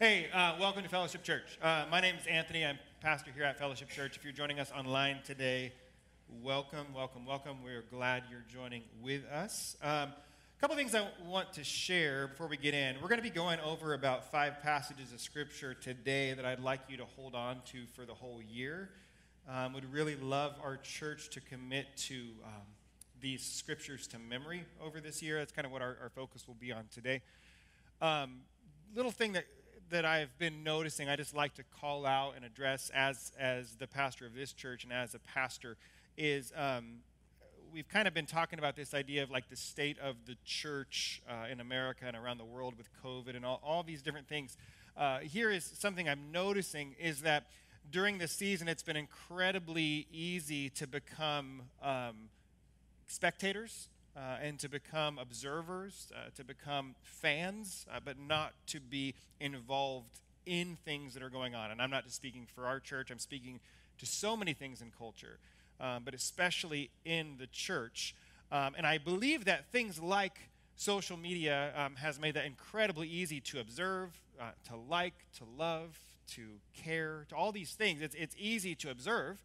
Hey, uh, welcome to Fellowship Church. Uh, my name is Anthony. I'm pastor here at Fellowship Church. If you're joining us online today, welcome, welcome, welcome. We're glad you're joining with us. Um, a couple things I want to share before we get in. We're going to be going over about five passages of Scripture today that I'd like you to hold on to for the whole year. Um, would really love our church to commit to um, these scriptures to memory over this year. That's kind of what our, our focus will be on today. Um, little thing that that I've been noticing, I just like to call out and address as as the pastor of this church and as a pastor is um, we've kind of been talking about this idea of like the state of the church uh, in America and around the world with COVID and all, all these different things. Uh, here is something I'm noticing is that during this season, it's been incredibly easy to become um, spectators uh, and to become observers, uh, to become fans, uh, but not to be involved in things that are going on. And I'm not just speaking for our church, I'm speaking to so many things in culture, um, but especially in the church. Um, and I believe that things like social media um, has made that incredibly easy to observe, uh, to like, to love, to care, to all these things. It's, it's easy to observe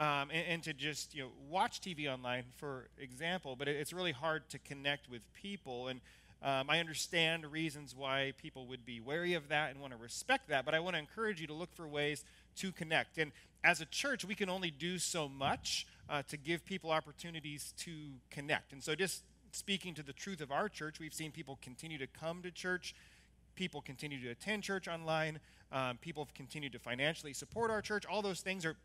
um, and, and, to just you know watch TV online, for example. But it, it's really hard to connect with people, and um, I understand reasons why people would be wary of that and want to respect that. But I want to encourage you to look for ways to connect. And as a church, we can only do so much uh, to give people opportunities to connect. And so, just speaking to the truth of our church, we've seen people continue to come to church people continue to attend church online. Um, people have continued to financially support our church. All those things are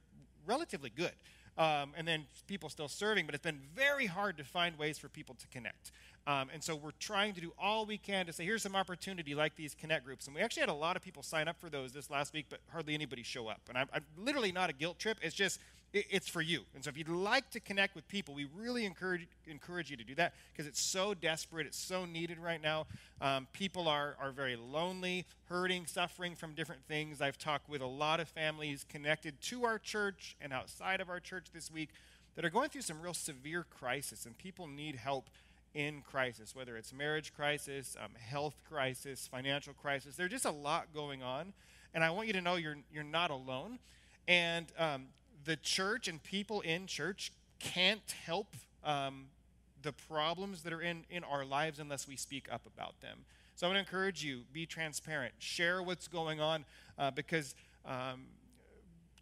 relatively good. Um, and then people still serving, but it's been very hard to find ways for people to connect. Um, and so we're trying to do all we can to say, here's some opportunity like these connect groups. And we actually had a lot of people sign up for those this last week, but hardly anybody show up. And I'm, I'm literally not a guilt trip. It's just it's for you. And so if you'd like to connect with people, we really encourage, encourage you to do that because it's so desperate. It's so needed right now. Um, people are, are very lonely, hurting, suffering from different things. I've talked with a lot of families connected to our church and outside of our church this week that are going through some real severe crisis, and people need help in crisis, whether it's marriage crisis, um, health crisis, financial crisis. There's just a lot going on. And I want you to know you're, you're not alone. And um, the church and people in church can't help um, the problems that are in, in our lives unless we speak up about them. So I want to encourage you be transparent, share what's going on uh, because um,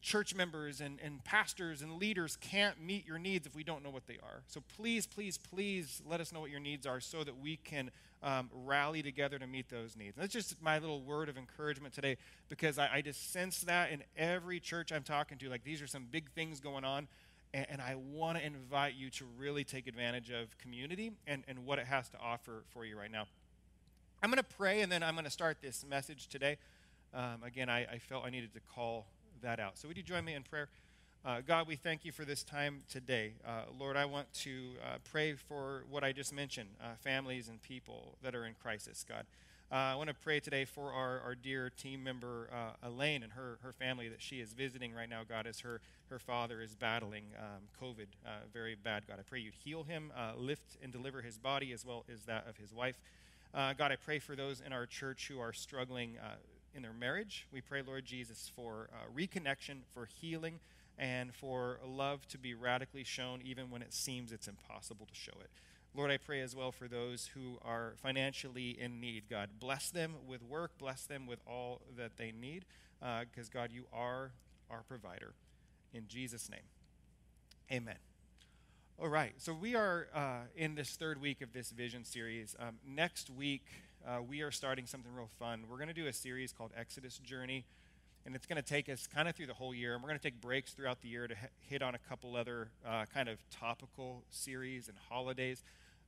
church members and, and pastors and leaders can't meet your needs if we don't know what they are. So please, please, please let us know what your needs are so that we can um, rally together to meet those needs. And that's just my little word of encouragement today because I, I, just sense that in every church I'm talking to. Like these are some big things going on. And, and I want to invite you to really take advantage of community and, and what it has to offer for you right now. I'm going to pray and then I'm going to start this message today. Um, again, I, I felt I needed to call that out. So, would you join me in prayer? Uh, God, we thank you for this time today. Uh, Lord, I want to uh, pray for what I just mentioned uh, families and people that are in crisis, God. Uh, I want to pray today for our, our dear team member, uh, Elaine, and her, her family that she is visiting right now, God, as her, her father is battling um, COVID very bad, God. I pray you'd heal him, lift and deliver his body as well as that of his wife. God, I pray for those in our church who are struggling in their marriage. We pray, Lord Jesus, for reconnection, for healing, and for love to be radically shown even when it seems it's impossible to show it. Lord, I pray as well for those who are financially in need. God, bless them with work, bless them with all that they need, because, uh, God, you are our provider. In Jesus' name, amen. All right, so we are uh, in this third week of this vision series. Um, next week, uh, we are starting something real fun. We're going to do a series called Exodus Journey, and it's going to take us kind of through the whole year. And we're going to take breaks throughout the year to hit on a couple other uh, kind of topical series and holidays.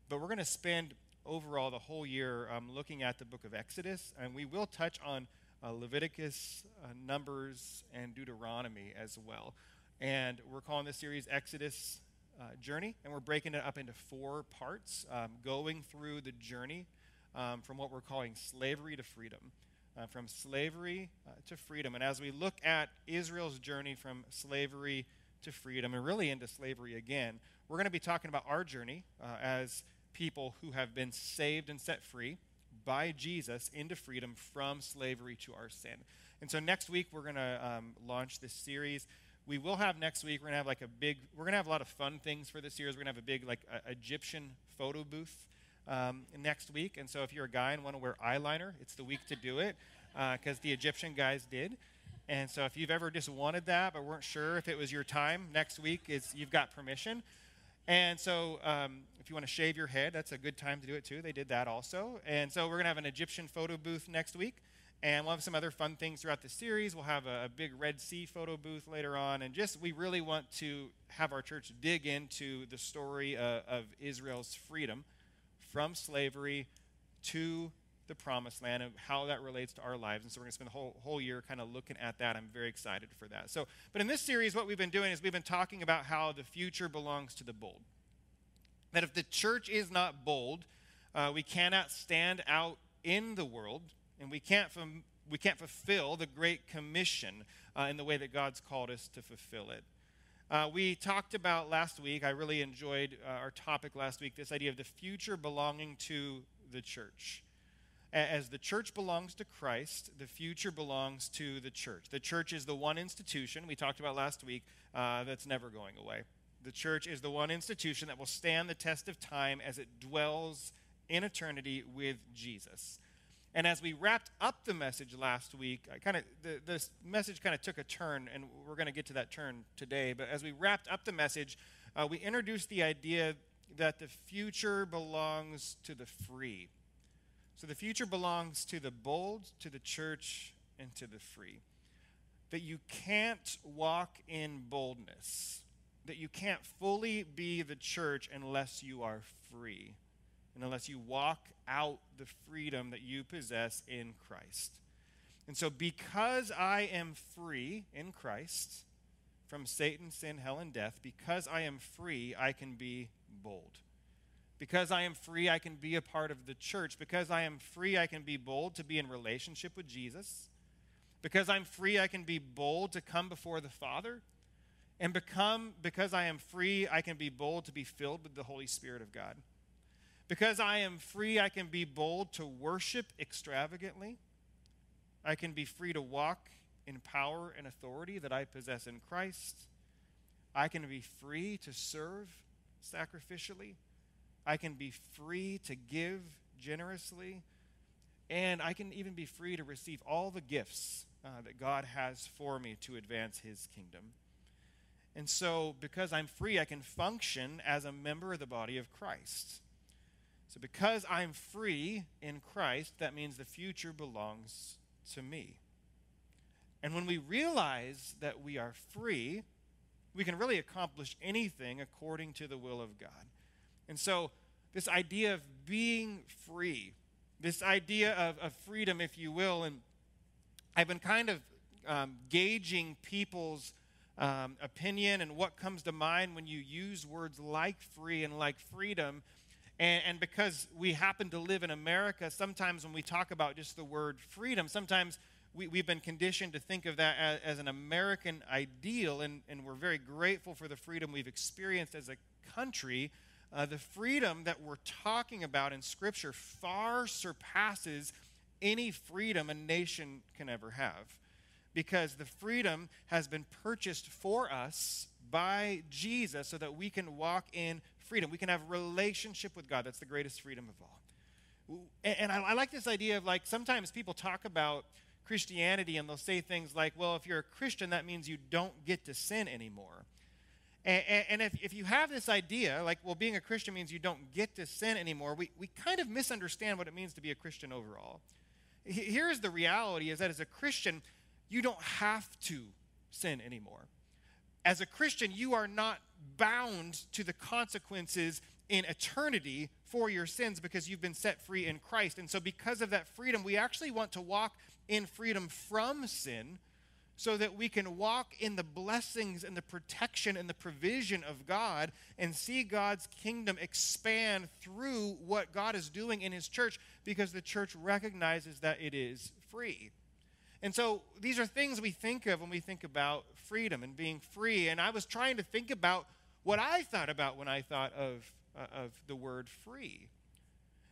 But we're going to spend overall the whole year um, looking at the book of Exodus, and we will touch on uh, Leviticus, uh, Numbers, and Deuteronomy as well. And we're calling this series Exodus uh, Journey, and we're breaking it up into four parts, um, going through the journey um, from what we're calling slavery to freedom. Uh, from slavery uh, to freedom. And as we look at Israel's journey from slavery to freedom and really into slavery again, we're going to be talking about our journey uh, as people who have been saved and set free by Jesus into freedom from slavery to our sin. And so next week, we're going to um, launch this series. We will have next week, we're going to have like a big, we're going to have a lot of fun things for this series. We're going to have a big, like, uh, Egyptian photo booth um, next week. And so if you're a guy and want to wear eyeliner, it's the week to do it because uh, the Egyptian guys did. And so if you've ever just wanted that but weren't sure if it was your time, next week is you've got permission. And so, um, if you want to shave your head, that's a good time to do it too. They did that also. And so, we're going to have an Egyptian photo booth next week. And we'll have some other fun things throughout the series. We'll have a, a, big Red Sea photo booth later on. And just, we really want to have our church dig into the story uh, of Israel's freedom from slavery to the promised land and how that relates to our lives. And so we're going to spend the whole, whole year kind of looking at that. I'm very excited for that. So, but in this series, what we've been doing is we've been talking about how the future belongs to the bold. That if the church is not bold, uh, we cannot stand out in the world and we can't, fum- we can't fulfill the Great Commission uh, in the way that God's called us to fulfill it. Uh, we talked about last week, I really enjoyed uh, our topic last week, this idea of the future belonging to the church. As the church belongs to Christ, the future belongs to the church. The church is the one institution we talked about last week uh, that's never going away. The church is the one institution that will stand the test of time as it dwells in eternity with Jesus. And as we wrapped up the message last week, I kind of the, this message kind of took a turn, and we're going to get to that turn today. But as we wrapped up the message, uh, we introduced the idea that the future belongs to the free. So the future belongs to the bold, to the church, and to the free. That you can't walk in boldness, that you can't fully be the church unless you are free, and unless you walk out the freedom that you possess in Christ. And so, because I am free in Christ from Satan, sin, hell, and death, because I am free, I can be bold. Because I am free, I can be a part of the church. Because I am free, I can be bold to be in relationship with Jesus. Because I'm free, I can be bold to come before the Father. And become, because I am free, I can be bold to be filled with the Holy Spirit of God. Because I am free, I can be bold to worship extravagantly. I can be free to walk in power and authority that I possess in Christ. I can be free to serve sacrificially. I can be free to give generously, and I can even be free to receive all the gifts uh, that God has for me to advance His kingdom. And so, because I'm free, I can function as a member of the body of Christ. So, because I'm free in Christ, that means the future belongs to me. And when we realize that we are free, we can really accomplish anything according to the will of God. And so, this idea of being free, this idea of, of freedom, if you will, and I've been kind of um, gauging people's um, opinion and what comes to mind when you use words like free and like freedom. And, and, because we happen to live in America, sometimes when we talk about just the word freedom, sometimes we, have been conditioned to think of that as, as an American ideal, and, and we're very grateful for the freedom we've experienced as a country. Uh, the freedom that we're talking about in Scripture far surpasses any freedom a nation can ever have. Because the freedom has been purchased for us by Jesus so that we can walk in freedom. We can have relationship with God. That's the greatest freedom of all. And, I, like this idea of like sometimes people talk about Christianity and they'll say things like, well, if you're a Christian, that means you don't get to sin anymore. And, and, if, if you have this idea, like, well, being a Christian means you don't get to sin anymore, we, we kind of misunderstand what it means to be a Christian overall. Here's the reality is that as a Christian, you don't have to sin anymore. As a Christian, you are not bound to the consequences in eternity for your sins because you've been set free in Christ. And so, because of that freedom, we actually want to walk in freedom from sin so that we can walk in the blessings and the protection and the provision of God and see God's kingdom expand through what God is doing in His church because the church recognizes that it is free. And so these are things we think of when we think about freedom and being free. And I was trying to think about what I thought about when I thought of, uh, of the word free.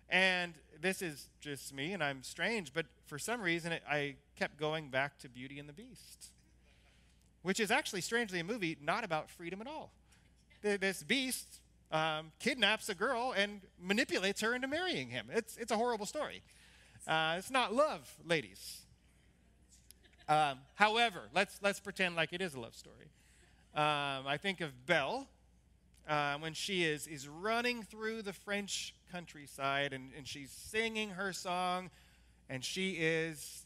And this is just me, and I'm strange, but for some reason it, I kept going back to Beauty and the Beast, which is actually, strangely, a movie not about freedom at all. This beast um, kidnaps a girl and manipulates her into marrying him. It's, it's a horrible story. Uh, it's not love, ladies. Um, however, let's, let's pretend like it is a love story. Um, I think of Belle uh, when she is, is running through the French countryside and, and she's singing her song and she is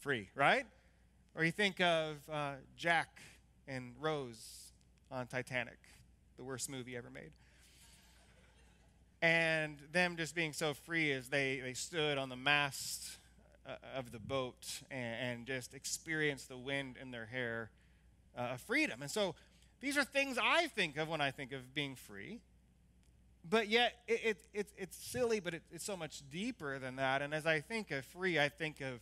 free, right? Or you think of uh, Jack and Rose on Titanic, the worst movie ever made. And them just being so free as they, they stood on the mast uh, of the boat and, and, just experience the wind in their hair uh, of freedom. And so these are things I think of when I think of being free. But yet, it, it, it it's silly, but it, it's so much deeper than that. And as I think of free, I think of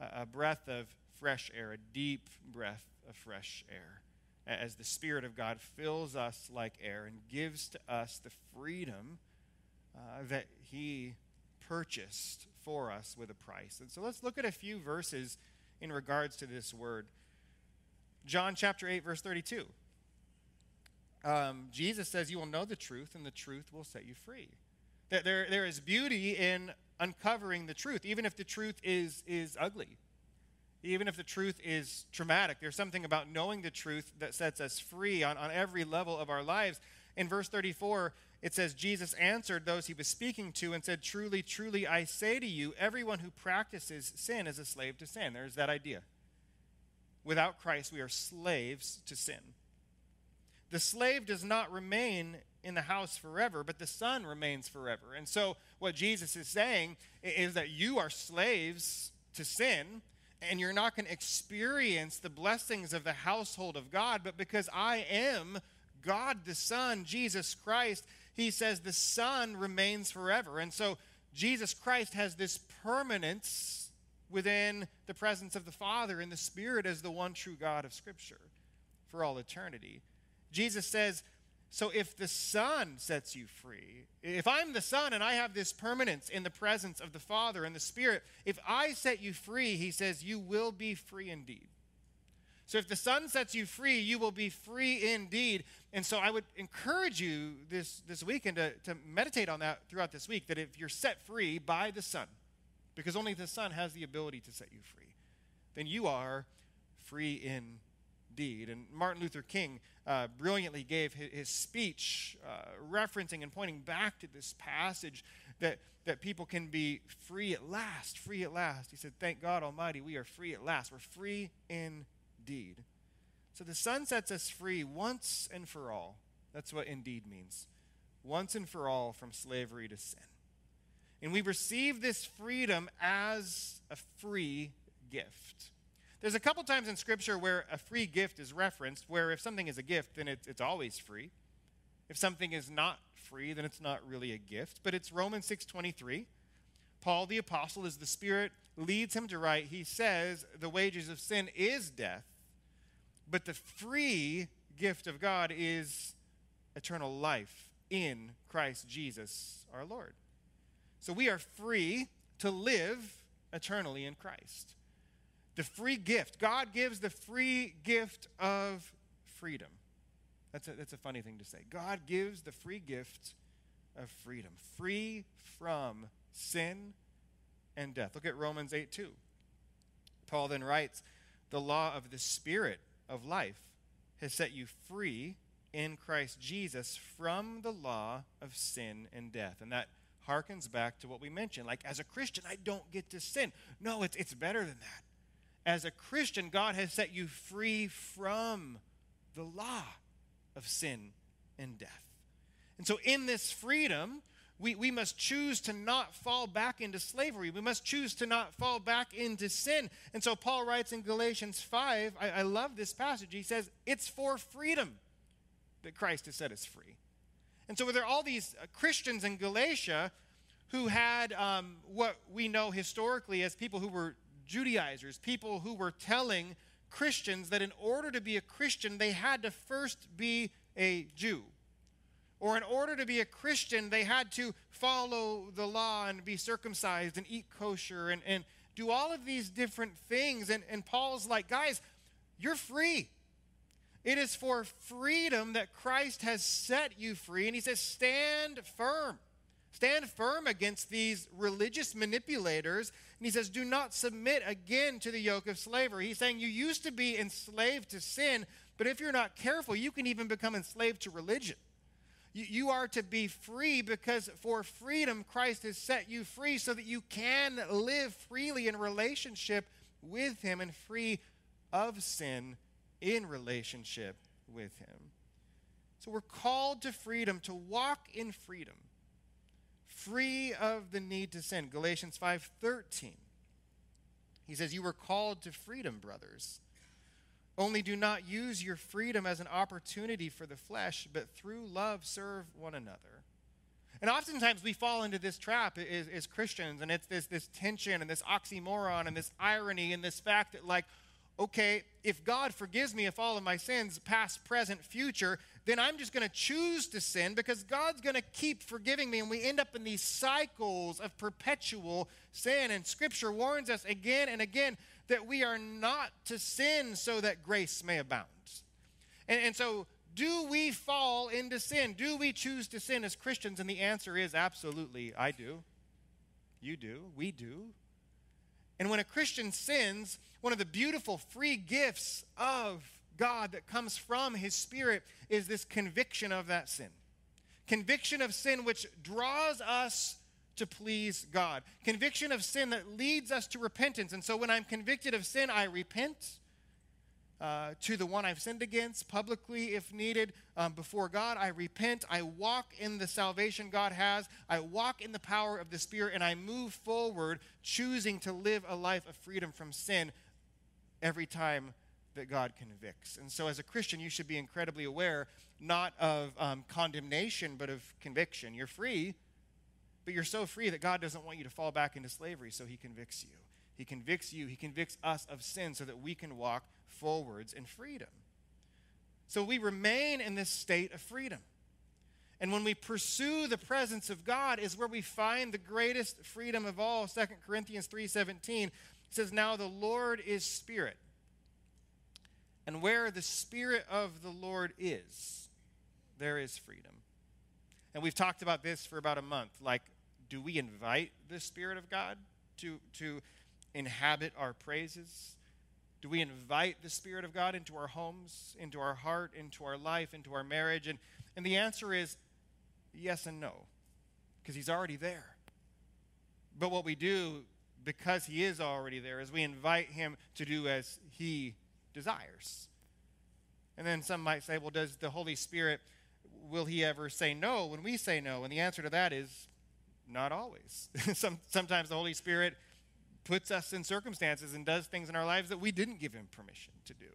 a, a breath of fresh air, a deep breath of fresh air, as the Spirit of God fills us like air and gives to us the freedom uh, that He purchased for us with a price. And so let's look at a few verses in regards to this word. John chapter 8, verse 32 um, Jesus says, You will know the truth, and the truth will set you free. There, there is beauty in uncovering the truth, even if the truth is, is ugly, even if the truth is traumatic. There's something about knowing the truth that sets us free on, on every level of our lives. In verse 34, it says, Jesus answered those he was speaking to and said, Truly, truly, I say to you, everyone who practices sin is a slave to sin. There's that idea. Without Christ, we are slaves to sin. The slave does not remain in the house forever, but the son remains forever. And so, what Jesus is saying is that you are slaves to sin, and you're not going to experience the blessings of the household of God, but because I am God the Son, Jesus Christ, he says the Son remains forever. And so, Jesus Christ has this permanence within the presence of the Father and the Spirit as the one true God of Scripture for all eternity. Jesus says, So if the Son sets you free, if I'm the Son and I have this permanence in the presence of the Father and the Spirit, if I set you free, he says, you will be free indeed. So if the Son sets you free, you will be free indeed. And so I would encourage you this, this weekend to, to meditate on that throughout this week that if you're set free by the Son, because only the Son has the ability to set you free, then you are free indeed. And Martin Luther King uh, brilliantly gave his, his speech, uh, referencing and pointing back to this passage that, that people can be free at last, free at last. He said, Thank God Almighty, we are free at last. We're free indeed. So the Son sets us free once and for all. That's what indeed means. Once and for all from slavery to sin. And we receive this freedom as a free gift. There's a couple times in Scripture where a free gift is referenced, where if something is a gift, then it's, it's always free. If something is not free, then it's not really a gift. But it's Romans 6.23. Paul the apostle, as the Spirit leads him to write, he says, the wages of sin is death, but the free gift of God is eternal life in Christ Jesus our Lord. So we are free to live eternally in Christ the free gift. God gives the free gift of freedom. That's a, that's a funny thing to say. God gives the free gift of freedom, free from sin and death. Look at Romans 8 2. Paul then writes, The law of the Spirit of life has set you free in Christ Jesus from the law of sin and death. And that harkens back to what we mentioned. Like, as a Christian, I don't get to sin. No, it's, it's better than that as a Christian, God has set you free from the law of sin and death. And so, in this freedom, we, we must choose to not fall back into slavery. We must choose to not fall back into sin. And so, Paul writes in Galatians 5, I, I love this passage. He says, It's for freedom that Christ has set us free. And so, there are all these uh, Christians in Galatia who had um, what we know historically as people who were Judaizers, people who were telling Christians that in order to be a Christian, they had to first be a Jew. Or in order to be a Christian, they had to follow the law and be circumcised and eat kosher and, and do all of these different things. And, and Paul's like, guys, you're free. It is for freedom that Christ has set you free. And he says, stand firm. Stand firm against these religious manipulators. And he says, do not submit again to the yoke of slavery. He's saying you used to be enslaved to sin, but if you're not careful, you can even become enslaved to religion. You, are to be free because for freedom, Christ has set you free so that you can live freely in relationship with Him and free of sin in relationship with Him. So we're called to freedom, to walk in freedom, free of the need to sin. Galatians 5:13. He says, "You were called to freedom, brothers." Only do not use your freedom as an opportunity for the flesh, but through love serve one another. And oftentimes we fall into this trap as, as, Christians, and it's this, this tension and this oxymoron and this irony and this fact that, like, okay, if God forgives me of all of my sins, past, present, future, then I'm just going to choose to sin because God's going to keep forgiving me. And we end up in these cycles of perpetual sin. And Scripture warns us again and again that we are not to sin so that grace may abound. And, and so, do we fall into sin? Do we choose to sin as Christians? And the answer is absolutely, I do. You do. We do. And when a Christian sins, one of the beautiful free gifts of God that comes from His Spirit is this conviction of that sin. Conviction of sin, which draws us to please God. Conviction of sin that leads us to repentance. And so when I'm convicted of sin, I repent. Uh, to the one I've sinned against publicly if needed um, before God. I repent. I walk in the salvation God has. I walk in the power of the Spirit and I move forward, choosing to live a life of freedom from sin every time that God convicts. And so, as a Christian, you should be incredibly aware not of um, condemnation, but of conviction. You're free but you're so free that God doesn't want you to fall back into slavery, so He convicts you. He convicts you, He convicts us of sin so that we can walk forwards in freedom. So we remain in this state of freedom. And when we pursue the presence of God is where we find the greatest freedom of all. 2 Corinthians 3:17 says, "Now the Lord is spirit. And where the spirit of the Lord is, there is freedom." And we've talked about this for about a month. Like, do we invite the Spirit of God to, to inhabit our praises? Do we invite the Spirit of God into our homes, into our heart, into our life, into our marriage? And, and the answer is yes and no, because He's already there. But what we do, because He is already there, is we invite Him to do as He desires. And then some might say, well, does the Holy Spirit will he ever say no when we say no? And the answer to that is not always. Some, sometimes the Holy Spirit puts us in circumstances and does things in our lives that we didn't give him permission to do.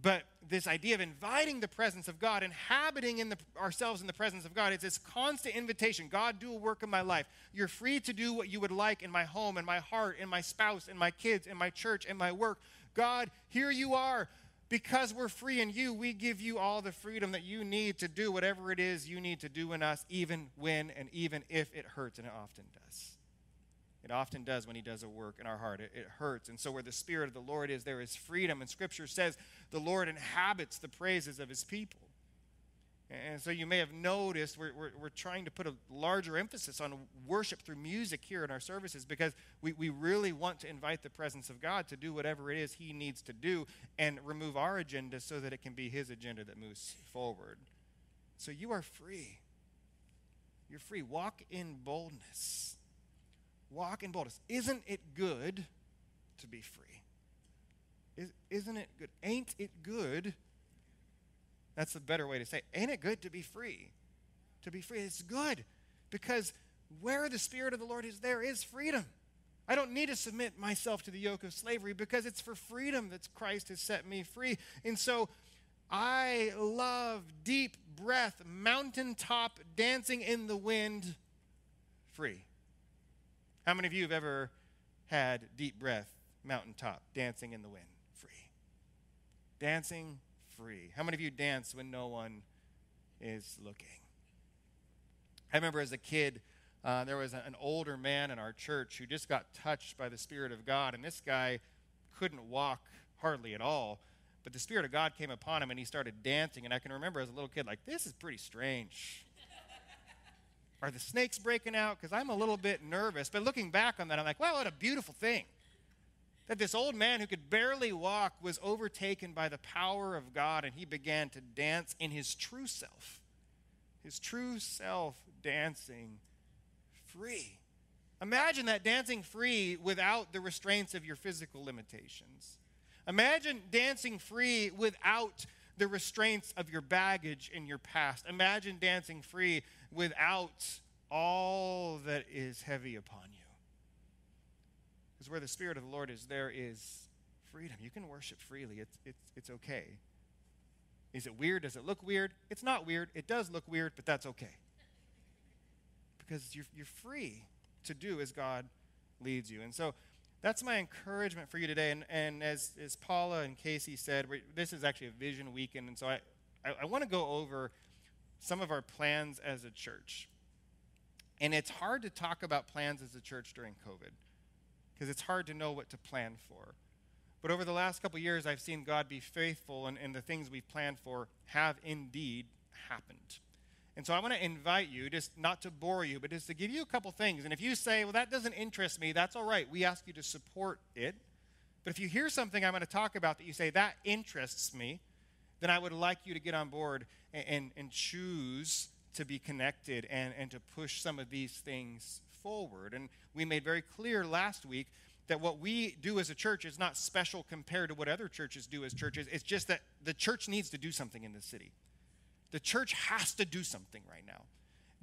But this idea of inviting the presence of God, inhabiting in the, ourselves in the presence of God, it's this constant invitation God, do a work in my life. You're free to do what you would like in my home, in my heart, in my spouse, in my kids, in my church, in my work. God, here you are because we're free in you, we give you all the freedom that you need to do whatever it is you need to do in us, even when and even if it hurts, and it often does. It often does when He does a work in our heart. It, it, hurts. And so, where the Spirit of the Lord is, there is freedom. And Scripture says the Lord inhabits the praises of His people. And so you may have noticed we're, we're, we're, trying to put a larger emphasis on worship through music here in our services because we, we really want to invite the presence of God to do whatever it is He needs to do and remove our agenda so that it can be His agenda that moves forward. So you are free. You're free. Walk in boldness. Walk in boldness. Isn't it good to be free? Is, isn't it good? Ain't it good? That's the better way to say, it. ain't it good to be free? To be free, it's good because where the Spirit of the Lord is, there is freedom. I don't need to submit myself to the yoke of slavery because it's for freedom that Christ has set me free. And so I love deep breath, mountaintop dancing in the wind, free. How many of you have ever had deep breath, mountaintop, dancing in the wind? Free. Dancing free. How many of you dance when no one is looking? I remember as a kid, uh, there was a, an older man in our church who just got touched by the Spirit of God, and this guy couldn't walk hardly at all. But the Spirit of God came upon him and he started dancing. And I can remember as a little kid, like, this is pretty strange. Are the snakes breaking out? Because I'm a little bit nervous. But looking back on that, I'm like, wow, what a beautiful thing. That this old man who could barely walk was overtaken by the power of God and he began to dance in his true self. His true self dancing free. Imagine that dancing free without the restraints of your physical limitations. Imagine dancing free without the restraints of your baggage in your past. Imagine dancing free without all that is heavy upon you. Because where the Spirit of the Lord is, there is freedom. You can worship freely, it's, it's, it's okay. Is it weird? Does it look weird? It's not weird. It does look weird, but that's okay. Because you're, you're free to do as God leads you. And so that's my encouragement for you today. And, and as, as Paula and Casey said, this is actually a vision weekend. And so I, I, I want to go over some of our plans as a church. And it's hard to talk about plans as a church during COVID because it's hard to know what to plan for. But over the last couple years, I've seen God be faithful, and, and the things we've planned for have indeed happened. And so I want to invite you, just not to bore you, but just to give you a couple things. And if you say, well, that doesn't interest me, that's all right. We ask you to support it. But if you hear something I'm going to talk about that you say, that interests me, then I would like you to get on board and, and, and choose to be connected and, and to push some of these things forward. And we made very clear last week that what we do as a church is not special compared to what other churches do as churches. It's just that the church needs to do something in the city. The church has to do something right now.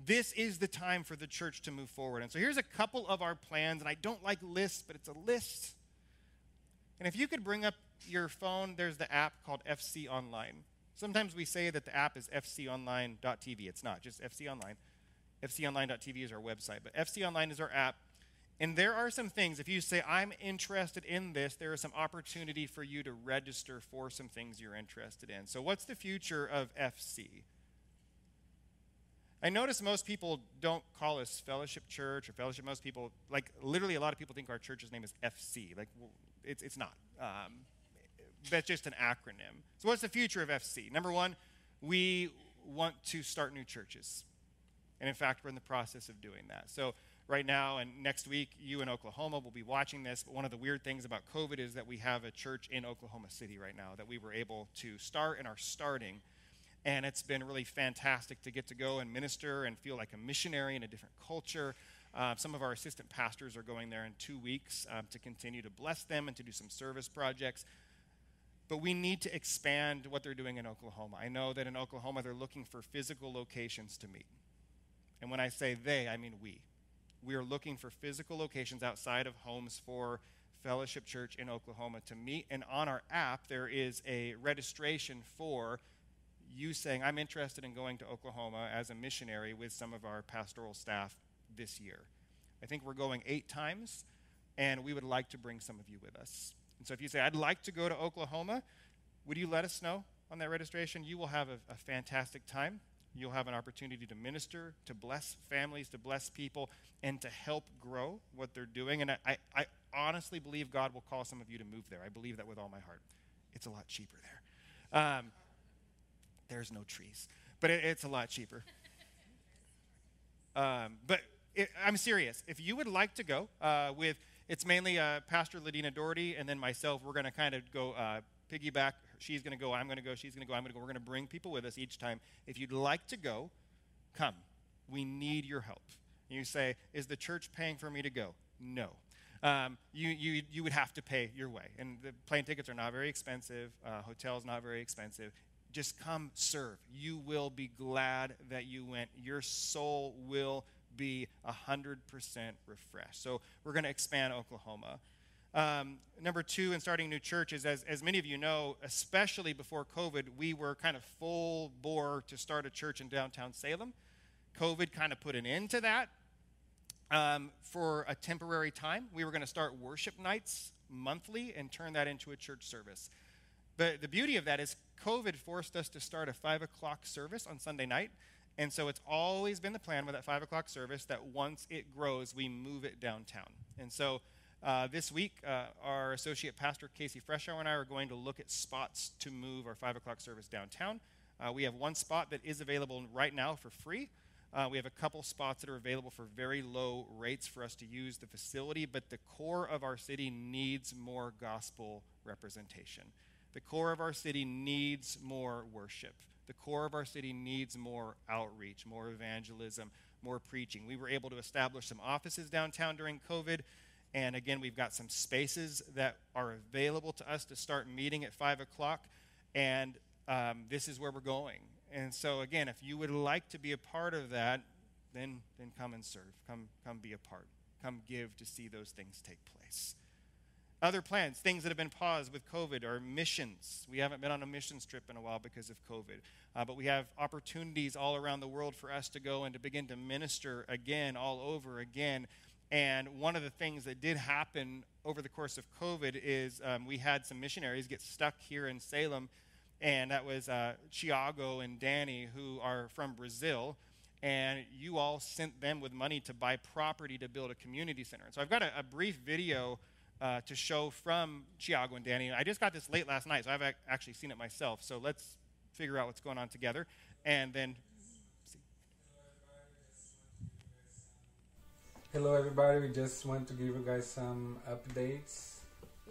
This is the time for the church to move forward. And so here's a couple of our plans. And I don't like lists, but it's a list. And if you could bring up your phone, there's the app called FC Online. Sometimes we say that the app is fconline.tv. It's not, just FC Online. FCOnline.tv is our website, but FC Online is our app. And there are some things, if you say, I'm interested in this, there is some opportunity for you to register for some things you're interested in. So, what's the future of FC? I notice most people don't call us Fellowship Church or Fellowship. Most people, like, literally, a lot of people think our church's name is FC. Like, it's, it's not. Um, that's just an acronym. So, what's the future of FC? Number one, we want to start new churches. And in fact, we're in the process of doing that. So, right now and next week, you in Oklahoma will be watching this. But one of the weird things about COVID is that we have a church in Oklahoma City right now that we were able to start and are starting. And it's been really fantastic to get to go and minister and feel like a missionary in a different culture. Uh, some of our assistant pastors are going there in two weeks um, to continue to bless them and to do some service projects. But we need to expand what they're doing in Oklahoma. I know that in Oklahoma they're looking for physical locations to meet. And when I say they, I mean we. We are looking for physical locations outside of homes for Fellowship Church in Oklahoma to meet. And on our app, there is a registration for you saying, I'm interested in going to Oklahoma as a missionary with some of our pastoral staff this year. I think we're going eight times, and we would like to bring some of you with us. And so if you say, I'd like to go to Oklahoma, would you let us know on that registration? You will have a, a fantastic time. You'll have an opportunity to minister, to bless families, to bless people, and to help grow what they're doing. And I, I, honestly believe God will call some of you to move there. I believe that with all my heart. It's a lot cheaper there. Um, there's no trees, but it, it's a lot cheaper. Um, but it, I'm serious. If you would like to go uh, with, it's mainly uh, Pastor Ladina Doherty and then myself. We're going to kind of go uh, piggyback she's going to go, I'm going to go, she's going to go, I'm going to go. We're going to bring people with us each time. If you'd like to go, come. We need your help. You say, Is the church paying for me to go? No. Um, you, you, you would have to pay your way. And the plane tickets are not very expensive, uh, hotels not very expensive. Just come serve. You will be glad that you went. Your soul will be 100% refreshed. So we're going to expand Oklahoma. Um, number two, in starting new churches, as, as many of you know, especially before COVID, we were kind of full bore to start a church in downtown Salem. COVID kind of put an end to that um, for a temporary time. We were going to start worship nights monthly and turn that into a church service. But the beauty of that is COVID forced us to start a 5 o'clock service on Sunday night. And so it's always been the plan with that 5 o'clock service that once it grows, we move it downtown. And so uh, this week, uh, our associate pastor, Casey Freshour, and I are going to look at spots to move our 5 o'clock service downtown. Uh, we have one spot that is available right now for free. Uh, we have a couple spots that are available for very low rates for us to use the facility, but the core of our city needs more gospel representation. The core of our city needs more worship. The core of our city needs more outreach, more evangelism, more preaching. We were able to establish some offices downtown during COVID. And again, we've got some spaces that are available to us to start meeting at 5 o'clock. And um, this is where we're going. And so, again, if you would like to be a part of that, then, then come and serve. Come, come be a part. Come give to see those things take place. Other plans, things that have been paused with COVID, are missions. We haven't been on a missions trip in a while because of COVID. Uh, but we have opportunities all around the world for us to go and to begin to minister again, all over again. And one of the things that did happen over the course of COVID is um, we had some missionaries get stuck here in Salem, and that was uh, Chiago and Danny, who are from Brazil. And you all sent them with money to buy property to build a community center. And So I've got a, a brief video uh, to show from Chiago and Danny. I just got this late last night, so I've actually seen it myself. So let's figure out what's going on together, and then Hello, everybody. We just want to give you guys some updates.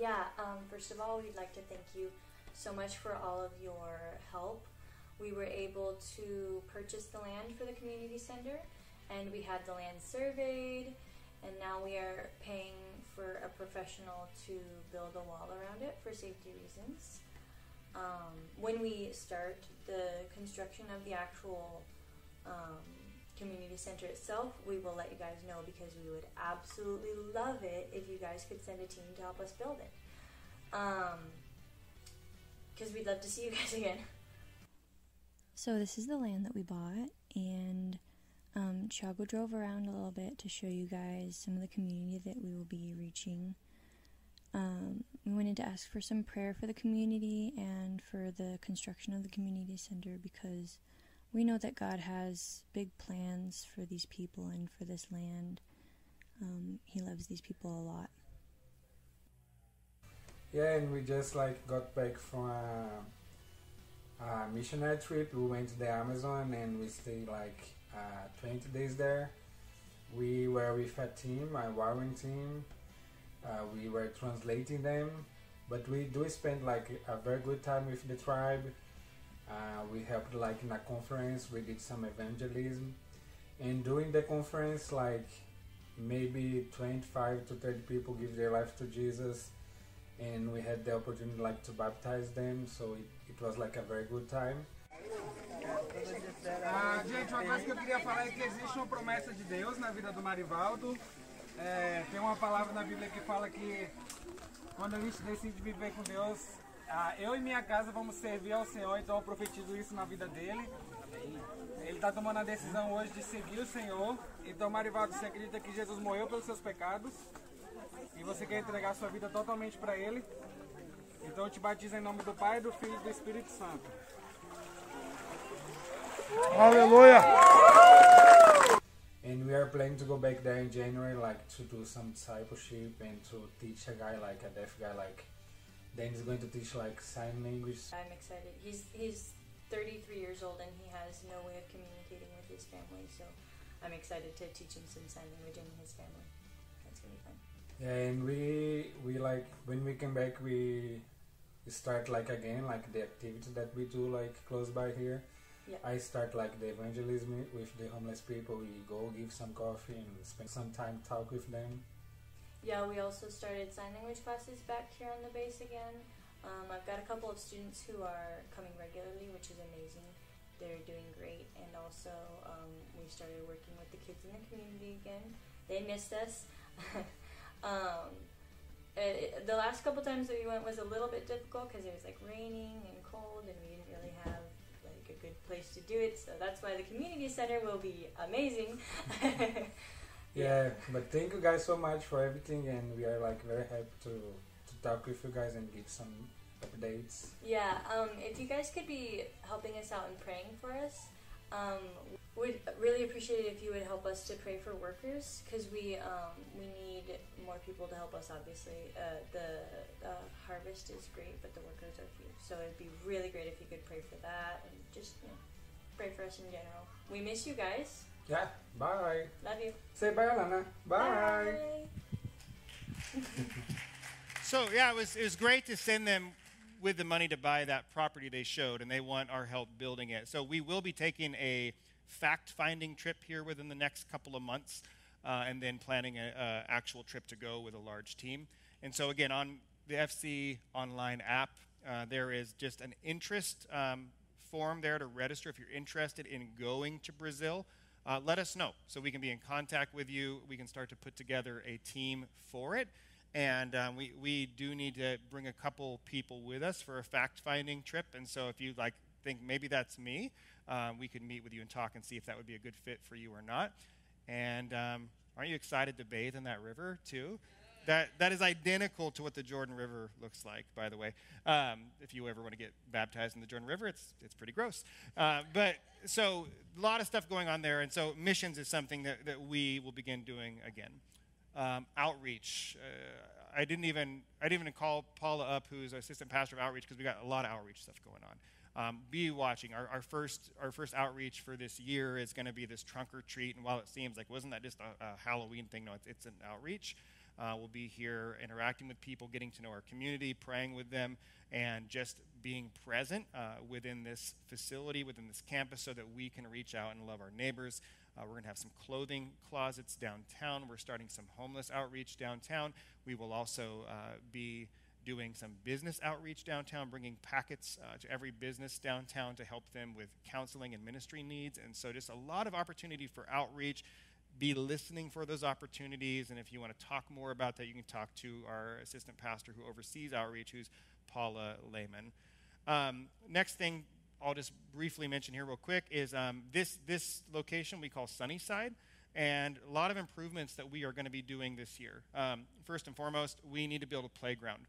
Yeah, um, first of all, we'd like to thank you so much for all of your help. We were able to purchase the land for the community center, and we had the land surveyed, and now we are paying for a professional to build a wall around it for safety reasons. Um, when we start the construction of the actual um, community center itself, we will let you guys know because we would absolutely love it if you guys could send a team to help us build it. Because um, we'd love to see you guys again. So, this is the land that we bought, and um, Chiago drove around a little bit to show you guys some of the community that we will be reaching. Um, we wanted to ask for some prayer for the community and for the construction of the community center because we know that God has big plans for these people and for this land. Um, he loves these people a lot. Yeah, and we just like got back from a, a missionary trip. We went to the Amazon and we stayed like uh, 20 days there. We were with a team, a warring team, uh, we were translating them, but we do spend like a very good time with the tribe. Uh, we helped like in a conference. We did some evangelism, and during the conference, like maybe 25 to 30 people give their life to Jesus, and we had the opportunity like to baptize them. So it, it was like a very good time. Ah, gente, uma coisa que eu queria falar é que existe uma promessa de Deus na vida do Marivaldo. É, tem uma palavra na Bíblia que fala que quando a gente decide viver com Deus, ah, eu e minha casa vamos servir ao Senhor, então eu profetizo isso na vida dele. Ele está tomando a decisão hoje de seguir o Senhor. Então, Marivaldo, você acredita que Jesus morreu pelos seus pecados e você quer entregar sua vida totalmente para Ele? Então, eu te batizo em nome do Pai, do Filho e do Espírito Santo. Aleluia! and we are planning to go back there in January, like to do some discipleship and to teach a guy like a deaf guy, like Dan is going to teach like sign language. I'm excited. He's he's 33 years old and he has no way of communicating with his family, so I'm excited to teach him some sign language and his family. That's gonna be fun. Yeah, and we we like when we come back, we start like again like the activity that we do like close by here Yeah. I start like the evangelism with the homeless people. We go give some coffee and spend some time talk with them. Yeah, we also started sign language classes back here on the base again. Um, I've got a couple of students who are coming regularly, which is amazing. They're doing great, and also um, we started working with the kids in the community again. They missed us. um, it, the last couple times that we went was a little bit difficult because it was like raining and cold, and we didn't really have like a good place to do it. So that's why the community center will be amazing. Yeah, but thank you guys so much for everything, and we are like very happy to to talk with you guys and give some updates. Yeah, um, if you guys could be helping us out and praying for us, Um, would really appreciate it if you would help us to pray for workers because we um, we need more people to help us. Obviously, uh, the uh, harvest is great, but the workers are few. So it'd be really great if you could pray for that and just you know, pray for us in general. We miss you guys. Yeah, bye. Love you. Say bye, Alana. Bye. So yeah, it was it was great to send them with the money to buy that property they showed, and they want our help building it. So we will be taking a fact-finding trip here within the next couple of months, uh, and then planning an actual trip to go with a large team. And so again, on the FC online app, uh, there is just an interest um, form there to register if you're interested in going to Brazil. Uh, let us know so we can be in contact with you. We can start to put together a team for it. And um, we, we do need to bring a couple people with us for a fact finding trip. And so if you like think maybe that's me, um, we could meet with you and talk and see if that would be a good fit for you or not. And um, aren't you excited to bathe in that river too? That, that is identical to what the Jordan River looks like, by the way. Um, if you ever want to get baptized in the Jordan River, it's, it's pretty gross. Uh, but so, a lot of stuff going on there. And so, missions is something that, that we will begin doing again. Um, outreach. Uh, I didn't even I didn't even call Paula up, who's assistant pastor of outreach, because we got a lot of outreach stuff going on. Um, be watching. Our, our, first our first outreach for this year is going to be this trunk or treat. And while it seems like wasn't that just a, a Halloween thing? No, it's, it's an outreach. Uh, we'll be here interacting with people, getting to know our community, praying with them, and just being present uh, within this facility, within this campus, so that we can reach out and love our neighbors. Uh, we're going to have some clothing closets downtown. We're starting some homeless outreach downtown. We will also uh, be doing some business outreach downtown, bringing packets uh, to every business downtown to help them with counseling and ministry needs. And so, just a lot of opportunity for outreach. Be listening for those opportunities. And if you want to talk more about that, you can talk to our assistant pastor who oversees outreach, who's Paula Lehman. Um, next thing I'll just briefly mention here, real quick, is um, this, this location we call Sunnyside, and a lot of improvements that we are going to be doing this year. Um, first and foremost, we need to build a playground.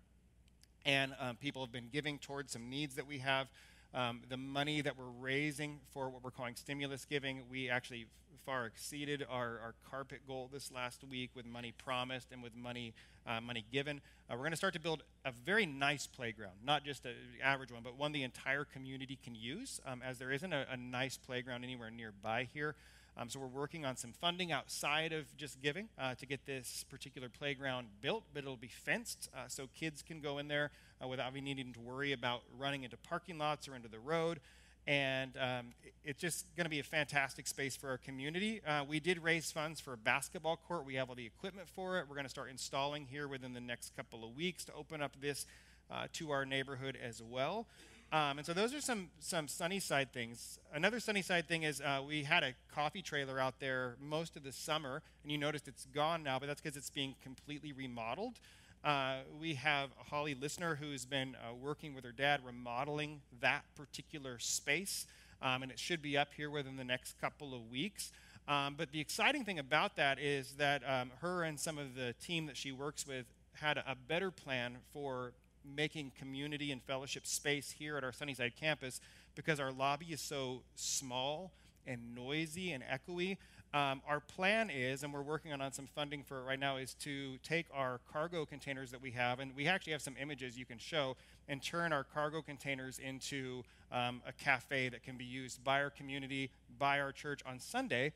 And um, people have been giving towards some needs that we have. Um, the money that we're raising for what we're calling stimulus giving, we actually far exceeded our, our carpet goal this last week with money promised and with money uh, money given. Uh, we're going to start to build a very nice playground, not just an average one, but one the entire community can use, um, as there isn't a, a, nice playground anywhere nearby here. Um, so we're working on some funding outside of just giving uh, to get this particular playground built, but it'll be fenced uh, so kids can go in there uh, without needing to worry about running into parking lots or into the road and um, it's just going to be a fantastic space for our community. Uh, we did raise funds for a basketball court. We have all the equipment for it. We're going to start installing here within the next couple of weeks to open up this uh, to our neighborhood as well. Um, and so those are some some Sunnyside things. Another Sunnyside thing is uh, we had a coffee trailer out there most of the summer, and you noticed it's gone now, but that's because it's being completely remodeled. Uh, we have Holly Listener who's been uh, working with her dad remodeling that particular space, um, and it should be up here within the next couple of weeks. Um, but the exciting thing about that is that um, her and some of the team that she works with had a, a better plan for making community and fellowship space here at our Sunnyside campus because our lobby is so small and noisy and echoey um, our plan is, and we're working on, on some funding for it right now, is to take our cargo containers that we have, and we actually have some images you can show, and turn our cargo containers into um, a cafe that can be used by our community, by our church on Sunday.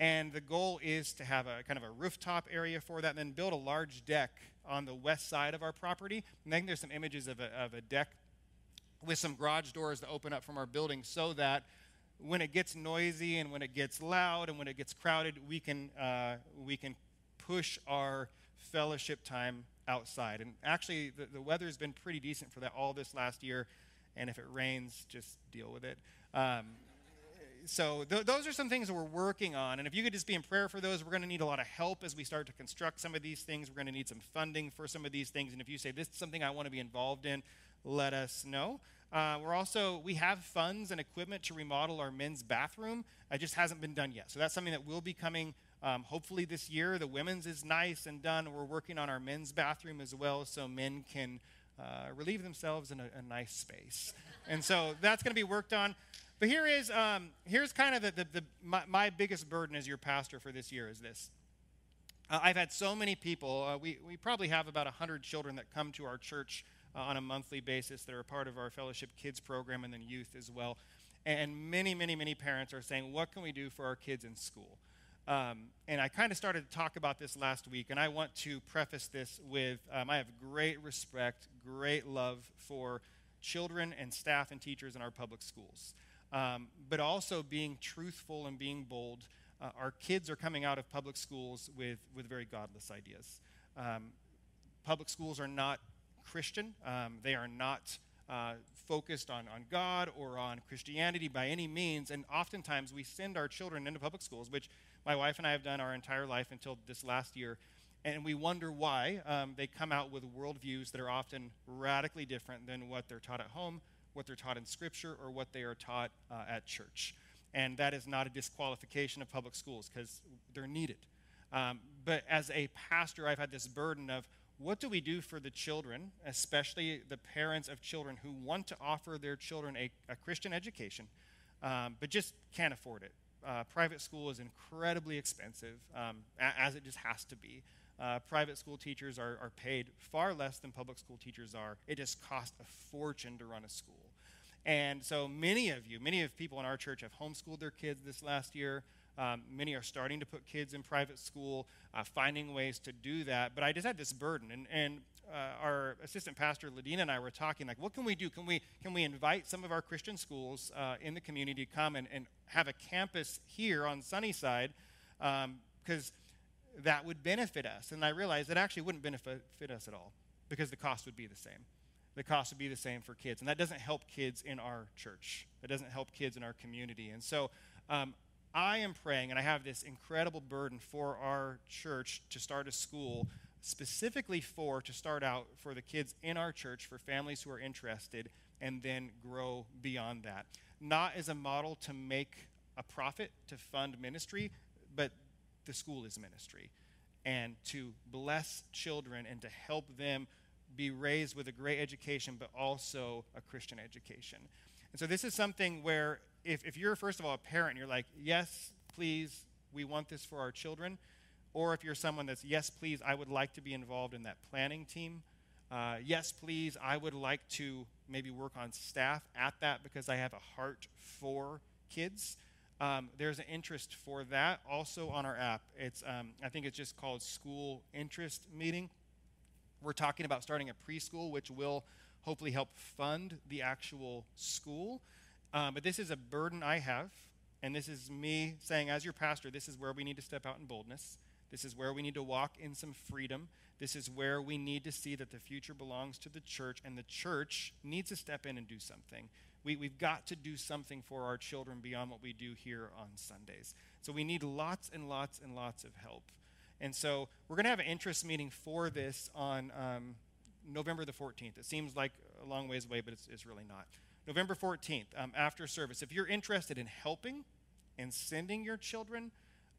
And the goal is to have a kind of a rooftop area for that, and then build a large deck on the west side of our property. And I think there's some images of a, of a deck with some garage doors that open up from our building so that when it gets noisy and when it gets loud and when it gets crowded, we can, uh, we can push our fellowship time outside. And actually, the, the weather's been pretty decent for that all this last year. And if it rains, just deal with it. Um, so th- those are some things that we're working on. And if you could just be in prayer for those, we're going to need a lot of help as we start to construct some of these things. We're going to need some funding for some of these things. And if you say this is something I want to be involved in, let us know. Uh, we're also we have funds and equipment to remodel our men's bathroom. It just hasn't been done yet. So that's something that will be coming um, hopefully this year. The women's is nice and done. We're working on our men's bathroom as well, so men can uh, relieve themselves in a, a nice space. and so that's going to be worked on. But here is um, here's kind of the, the, the my, my, biggest burden as your pastor for this year is this. Uh, I've had so many people. Uh, we we probably have about hundred children that come to our church uh, on a monthly basis that are part of our fellowship kids program and then youth as well. And many many many parents are saying, "What can we do for our kids in school?" Um, and I kind of started to talk about this last week, and I want to preface this with um, I have great respect, great love for children and staff and teachers in our public schools um, but also being truthful and being bold. Uh, our kids are coming out of public schools with, with very godless ideas. Um, public schools are not Christian, um, they are not uh, focused on, on God or on Christianity by any means. And oftentimes we send our children into public schools, which my wife and I have done our entire life until this last year. And we wonder why um, they come out with worldviews that are often radically different than what they're taught at home what they're taught in Scripture or what they are taught uh, at church. And that is not a disqualification of public schools because they're needed. Um, but as a pastor, I've had this burden of what do we do for the children, especially the parents of children who want to offer their children a, a Christian education, um, but just can't afford it. Uh, private school is incredibly expensive, um, as it just has to be. Uh, private school teachers are, are paid far less than public school teachers are. It just costs a fortune to run a school. And so many of you, many of people in our church have homeschooled their kids this last year. Um, many are starting to put kids in private school, uh, finding ways to do that. But I just had this burden, and, and uh, our assistant pastor Ladina and I were talking like, what can we do? Can we can we invite some of our Christian schools uh, in the community to come and, and have a campus here on Sunnyside? Because um, that would benefit us. And I realized it actually wouldn't benefit us at all because the cost would be the same. The cost would be the same for kids. And that doesn't help kids in our church, that doesn't help kids in our community. And so um, I am praying, and I have this incredible burden for our church to start a school specifically for to start out for the kids in our church for families who are interested and then grow beyond that not as a model to make a profit to fund ministry but the school is ministry and to bless children and to help them be raised with a great education, but also a Christian education. And so this is something where if, if you're, first of all, a parent, you're like, yes, please, we want this for our children. Or if you're someone that's, yes, please, I would like to be involved in that planning team. Uh, yes, please, I would like to maybe work on staff at that because I have a heart for kids. Um, there's an interest for that also on our app. It's um, I think it's just called School Interest Meeting. We're talking about starting a preschool, which will hopefully help fund the actual school. Um, but this is a burden I have, and this is me saying, as your pastor, this is where we need to step out in boldness. This is where we need to walk in some freedom. This is where we need to see that the future belongs to the church, and the church needs to step in and do something. We, we've got to do something for our children beyond what we do here on Sundays. So we need lots and lots and lots of help. And so we're going to have an interest meeting for this on um, November the 14th. It seems like a long ways away, but it's, it's really not. November 14th, um, after service. If you're interested in helping and sending your children,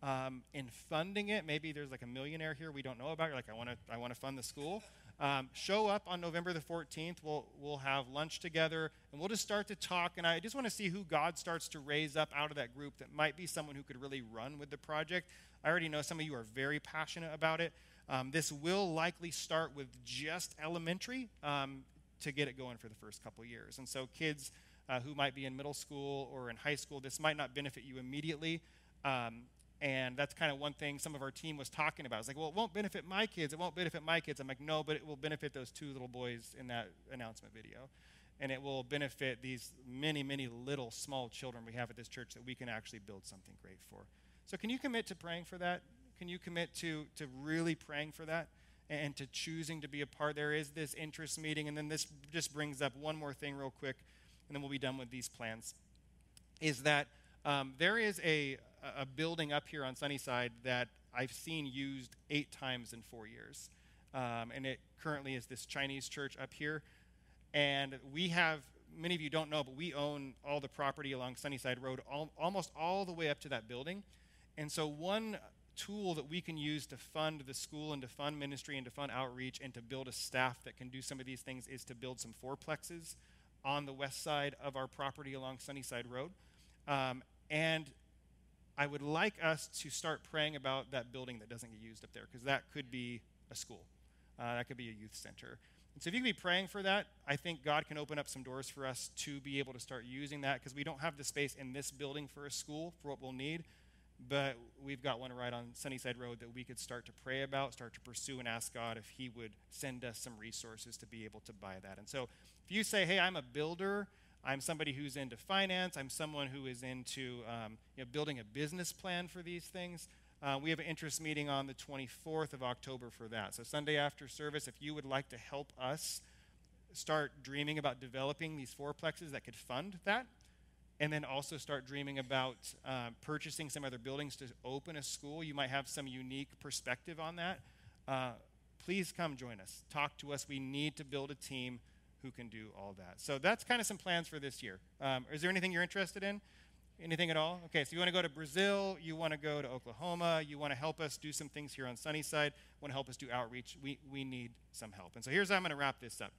um, in funding it, maybe there's like a millionaire here we don't know about. You're like, I want to, I want to fund the school. Um, show up on November the 14th. We'll, we'll have lunch together and we'll just start to talk. And I just want to see who God starts to raise up out of that group that might be someone who could really run with the project. I already know some of you are very passionate about it. Um, this will likely start with just elementary um, to get it going for the first couple years. And so, kids uh, who might be in middle school or in high school, this might not benefit you immediately. Um, and that's kind of one thing some of our team was talking about. It's like, well, it won't benefit my kids. It won't benefit my kids. I'm like, no, but it will benefit those two little boys in that announcement video. And it will benefit these many, many little small children we have at this church that we can actually build something great for. So, can you commit to praying for that? Can you commit to, to really praying for that and to choosing to be a part? There is this interest meeting. And then this just brings up one more thing, real quick, and then we'll be done with these plans. Is that um, there is a, a building up here on Sunnyside that I've seen used eight times in four years. Um, and it currently is this Chinese church up here. And we have, many of you don't know, but we own all the property along Sunnyside Road, almost all the way up to that building. And so one tool that we can use to fund the school and to fund ministry and to fund outreach and to build a staff that can do some of these things is to build some fourplexes on the west side of our property along Sunnyside Road. Um, and I would like us to start praying about that building that doesn't get used up there because that could be a school, uh, that could be a youth center. And so if you can be praying for that, I think God can open up some doors for us to be able to start using that because we don't have the space in this building for a school for what we'll need. But we've got one right on Sunnyside Road that we could start to pray about, start to pursue, and ask God if He would send us some resources to be able to buy that. And so if you say, hey, I'm a builder, I'm somebody who's into finance, I'm someone who is into um, you know, building a business plan for these things, uh, we have an interest meeting on the 24th of October for that. So, Sunday after service, if you would like to help us start dreaming about developing these fourplexes that could fund that, and then also start dreaming about uh, purchasing some other buildings to open a school, you might have some unique perspective on that. Uh, please come join us. Talk to us. We need to build a team who can do all that. So, that's kind of some plans for this year. Um, is there anything you're interested in? Anything at all? Okay, so you want to go to Brazil, you want to go to Oklahoma, you want to help us do some things here on Sunnyside, want to help us do outreach. We, we need some help. And so here's how I'm going to wrap this up.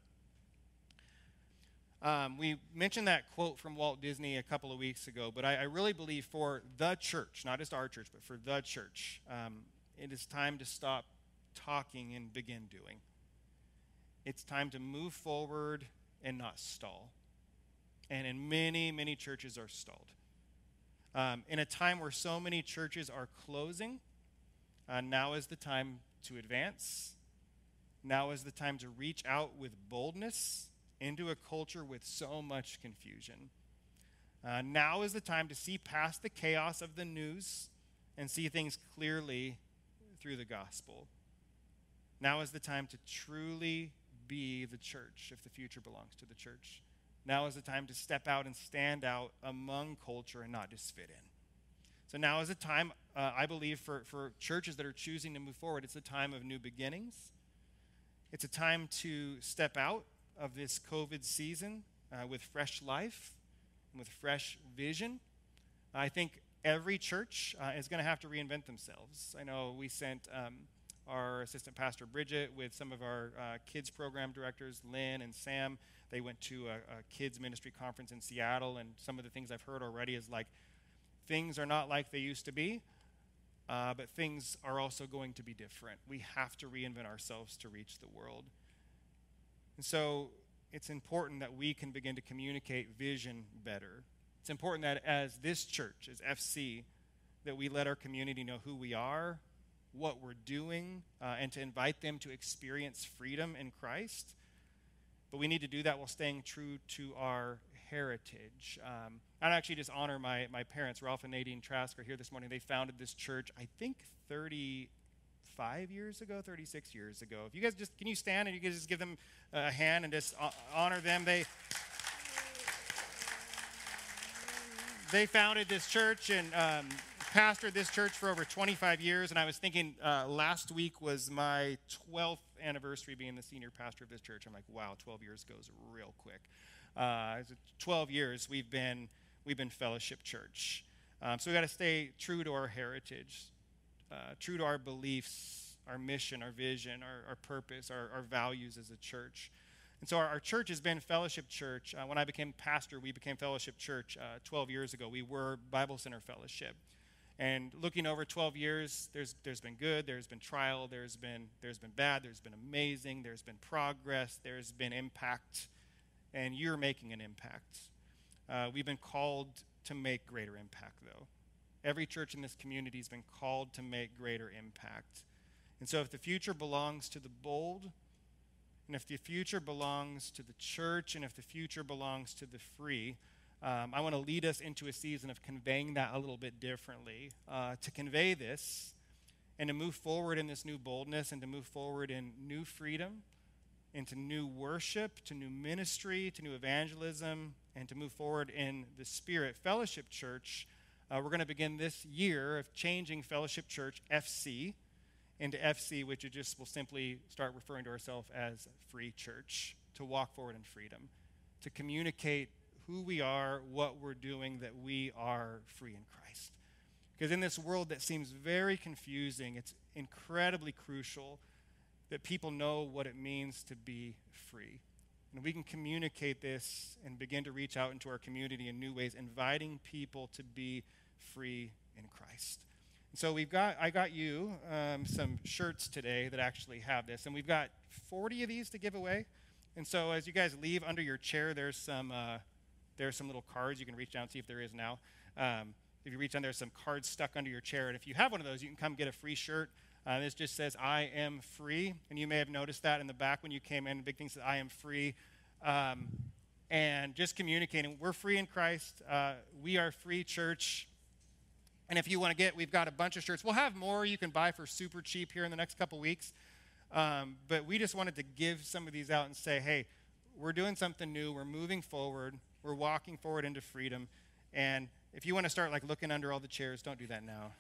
Um, we mentioned that quote from Walt Disney a couple of weeks ago, but I, I really believe for the church, not just our church, but for the church, um, it is time to stop talking and begin doing. It's time to move forward and not stall. And in many, many churches are stalled. Um, in a time where so many churches are closing, uh, now is the time to advance. Now is the time to reach out with boldness into a culture with so much confusion. Uh, now is the time to see past the chaos of the news and see things clearly through the gospel. Now is the time to truly be the church if the future belongs to the church. Now is the time to step out and stand out among culture and not just fit in. So now is the time, uh, I believe, for, for churches that are choosing to move forward. It's a time of new beginnings. It's a time to step out of this COVID season uh, with fresh life and with fresh vision. I think every church uh, is going to have to reinvent themselves. I know we sent um, our assistant pastor Bridget with some of our uh, kids program directors, Lynn and Sam. They went to a, a, kids ministry conference in Seattle, and some of the things I've heard already is like things are not like they used to be, uh, but things are also going to be different. We have to reinvent ourselves to reach the world. And so it's important that we can begin to communicate vision better. It's important that as this church, as FC, that we let our community know who we are, what we're doing uh, and to invite them to experience freedom in Christ. But we need to do that while staying true to our heritage. Um, I'd actually just honor my, my parents, Ralph and Nadine Trask, are here this morning. They founded this church, I think, 35 years ago, 36 years ago. If you guys just, can you stand and you guys just give them a hand and just honor them? They. They founded this church, and um, pastored this church for over 25 years, and I was thinking uh, last week was my 12th anniversary being the senior pastor of this church. I'm like, wow, 12 years goes real quick. Uh, 12 years we've been we've been fellowship church. Um, so we got to stay true to our heritage, uh, true to our beliefs, our mission, our vision, our, our purpose, our, our, values as a church. And so our, our church has been fellowship church. Uh, when I became pastor, we became fellowship church uh, 12 years ago. We were Bible Center Fellowship. And looking over 12 years, there's, there's been good, there's been trial, there's been, there's been bad, there's been amazing, there's been progress, there's been impact, and you're making an impact. Uh, we've been called to make greater impact, though. Every church in this community has been called to make greater impact. And so, if the future belongs to the bold, and if the future belongs to the church, and if the future belongs to the free, um, I want to lead us into a season of conveying that a little bit differently. Uh, to convey this and to move forward in this new boldness and to move forward in new freedom, into new worship, to new ministry, to new evangelism, and to move forward in the Spirit Fellowship Church. Uh, we're going to begin this year of changing Fellowship Church FC into FC, which just will simply start referring to ourselves as Free Church, to walk forward in freedom, to communicate who we are, what we're doing, that we are free in Christ. Because in this world that seems very confusing, it's incredibly crucial that people know what it means to be free. And we can communicate this and begin to reach out into our community in new ways, inviting people to be free in Christ. And so we've got, I got you um, some shirts today that actually have this, and we've got 40 of these to give away. And so as you guys leave under your chair, there's some, uh, there's some little cards you can reach down and see if there is now. Um, if you reach down, there's some cards stuck under your chair, and if you have one of those, you can come get a free shirt. Uh, this just says, I am free. And you may have noticed that in the back when you came in. The big thing says, I am free. Um, and just communicating, we're free in Christ. Uh, we are free church. And if you want to get, we've got a bunch of shirts. We'll have more you can buy for super cheap here in the next couple weeks. Um, but we just wanted to give some of these out and say, hey, we're doing something new. We're moving forward. We're walking forward into freedom. And if you want to start like looking under all the chairs, don't do that now.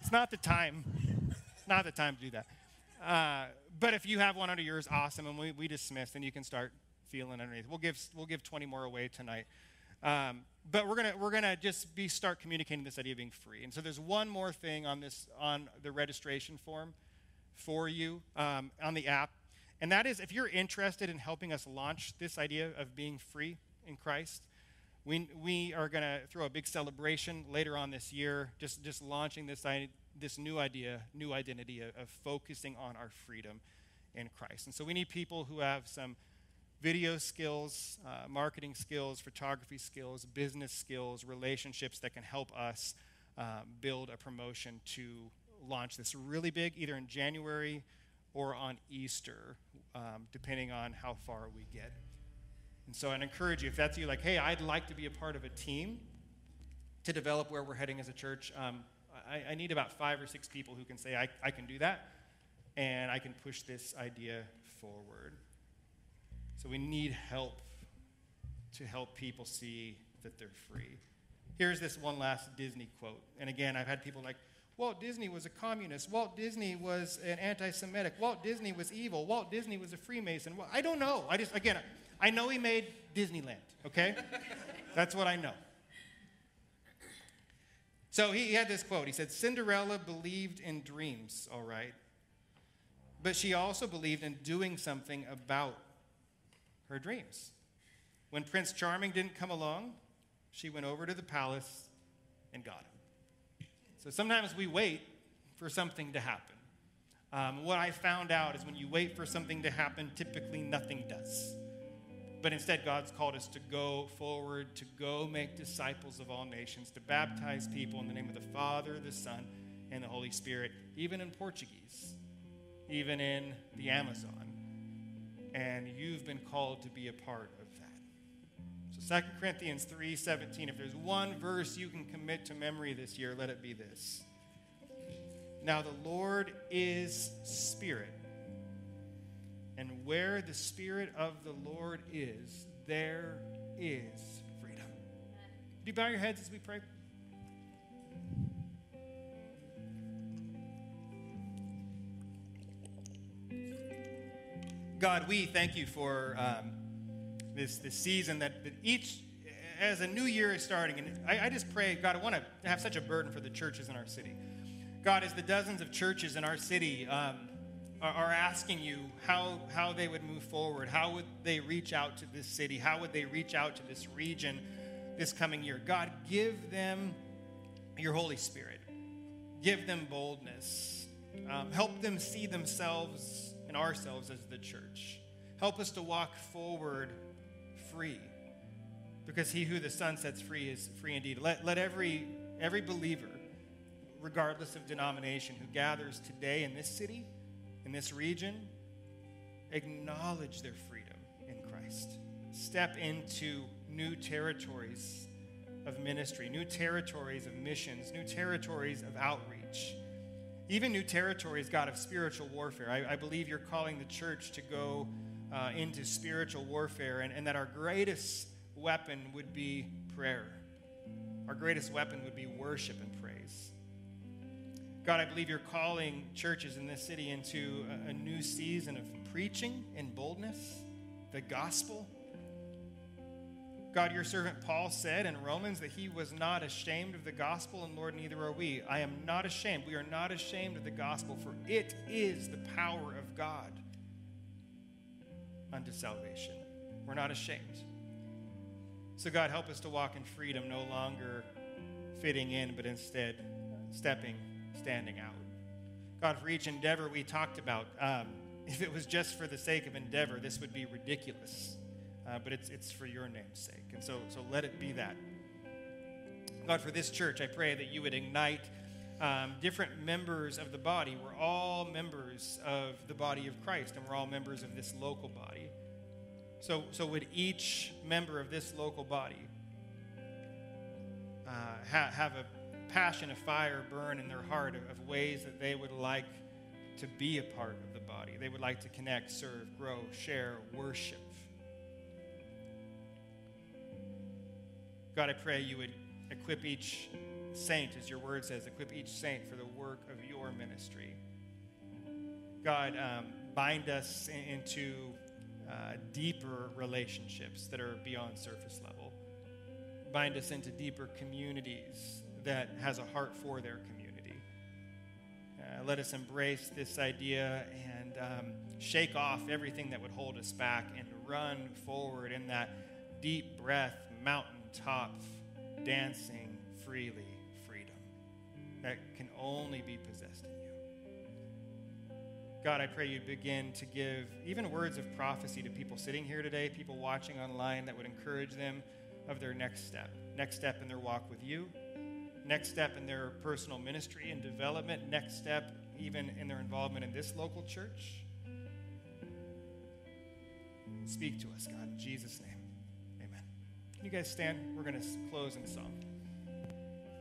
It's not the time. Not the time to do that. Uh, but if you have one under yours, awesome, and we, we dismiss, then you can start feeling underneath. We'll give we'll give 20 more away tonight. Um, but we're gonna we're gonna just be start communicating this idea of being free. And so there's one more thing on this on the registration form for you um, on the app, and that is if you're interested in helping us launch this idea of being free in Christ. We, we are going to throw a big celebration later on this year, just, just launching this, this new idea, new identity of, of focusing on our freedom in Christ. And so we need people who have some video skills, uh, marketing skills, photography skills, business skills, relationships that can help us um, build a promotion to launch this really big, either in January or on Easter, um, depending on how far we get. And so I'd encourage you, if that's you, like, hey, I'd like to be a part of a team to develop where we're heading as a church. Um, I, I, need about five or six people who can say, I, I can do that, and I can push this idea forward. So we need help to help people see that they're free. Here's this one last Disney quote. And again, I've had people like, Walt Disney was a communist. Walt Disney was an anti Semitic. Walt Disney was evil. Walt Disney was a Freemason. Well, I don't know. I just, again, I know he made Disneyland, okay? That's what I know. So he, had this quote. He said, Cinderella believed in dreams, all right, but she also believed in doing something about her dreams. When Prince Charming didn't come along, she went over to the palace and got him. So sometimes we wait for something to happen. Um, what I found out is when you wait for something to happen, typically nothing does. But instead, God's called us to go forward, to go make disciples of all nations, to baptize people in the name of the Father, the Son, and the Holy Spirit, even in Portuguese, even in the Amazon. And you've been called to be a part 2 Corinthians 3:17, if there's one verse you can commit to memory this year, let it be this. Now the Lord is spirit. And where the Spirit of the Lord is, there is freedom. Do you bow your heads as we pray? God, we thank you for um, this, this season that, that, each, as a new year is starting, and I, I just pray, God, I want to have such a burden for the churches in our city. God, as the dozens of churches in our city um, are asking you how, how they would move forward. How would they reach out to this city? How would they reach out to this region this coming year? God, give them your Holy Spirit. Give them boldness. Um, help them see themselves and ourselves as the church. Help us to walk forward free. Because he who the Son sets free is free indeed. Let, let every, every believer, regardless of denomination, who gathers today in this city, in this region acknowledge their freedom in Christ. Step into new territories of ministry, new territories of missions, new territories of outreach, even new territories, God, of spiritual warfare. I, I believe you're calling the church to go uh, into spiritual warfare and, and that our greatest weapon would be prayer. Our greatest weapon would be worship and praise. God, I believe you're calling churches in this city into a, a new season of preaching in boldness, the gospel. God, your servant Paul said in Romans that he was not ashamed of the gospel, and Lord, neither are we. I am not ashamed. We are not ashamed of the gospel, for it is the power of God unto salvation. We're not ashamed. So, God, help us to walk in freedom, no longer fitting in, but instead stepping, standing out. God, for each endeavor we talked about, um, if it was just for the sake of endeavor, this would be ridiculous. Uh, but it's, it's for your name's sake. And so, so let it be that. God, for this church, I pray that you would ignite um, different members of the body. We're all members of the body of Christ, and we're all members of this local body. So, so would each member of this local body uh, ha- have a passion, a fire burn in their heart of, of ways that they would like to be a part of the body? They would like to connect, serve, grow, share, worship. God, I pray you would equip each saint, as your word says, equip each saint for the work of your ministry. God, um, bind us into uh, deeper relationships that are beyond surface level. Bind us into deeper communities that has a heart for their community. Uh, let us embrace this idea and um, shake off everything that would hold us back and run forward in that deep breath, mountaintop, dancing freely that can only be possessed in you. God, I pray you begin to give even words of prophecy to people sitting here today, people watching online that would encourage them of their next step, next step in their walk with you, next step in their personal ministry and development, next step even in their involvement in this local church. Speak to us, God, in Jesus' name. Amen. Can you guys stand? We're going to close in song.